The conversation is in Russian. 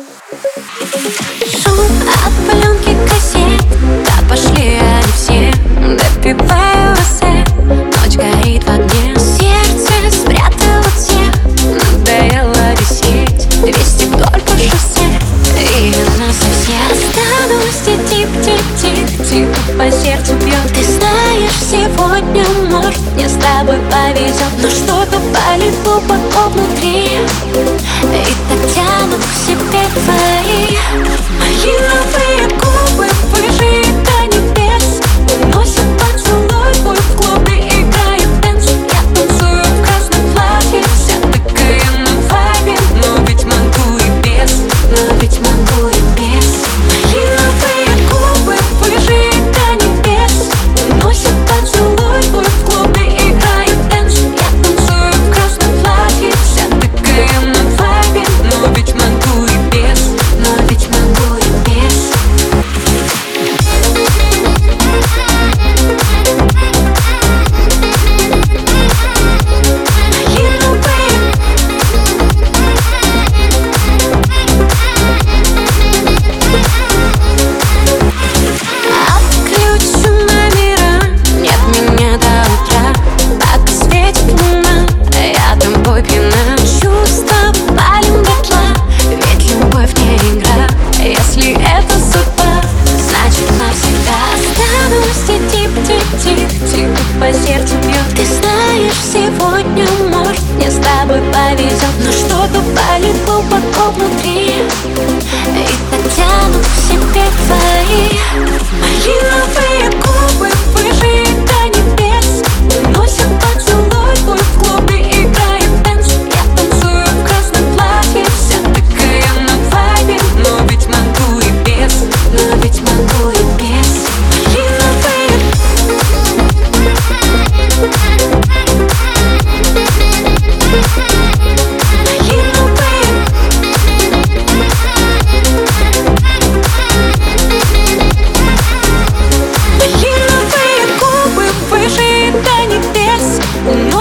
Шум от пленки кассет Да пошли они все. Допиваю росе Ночь горит в огне. Сердце спрятало всех Надоело висеть. Вести вдоль по шоссе. И на совсем Останусь и тип-тип-тип Тихо по сердцу бьет Ты знаешь, сегодня может Мне с тобой повезет. Но что-то болит глубоко внутри. И так тянут к себе по сердцу бьет. Ты знаешь, сегодня может мне с тобой повезет. Но что-то болит глубоко внутри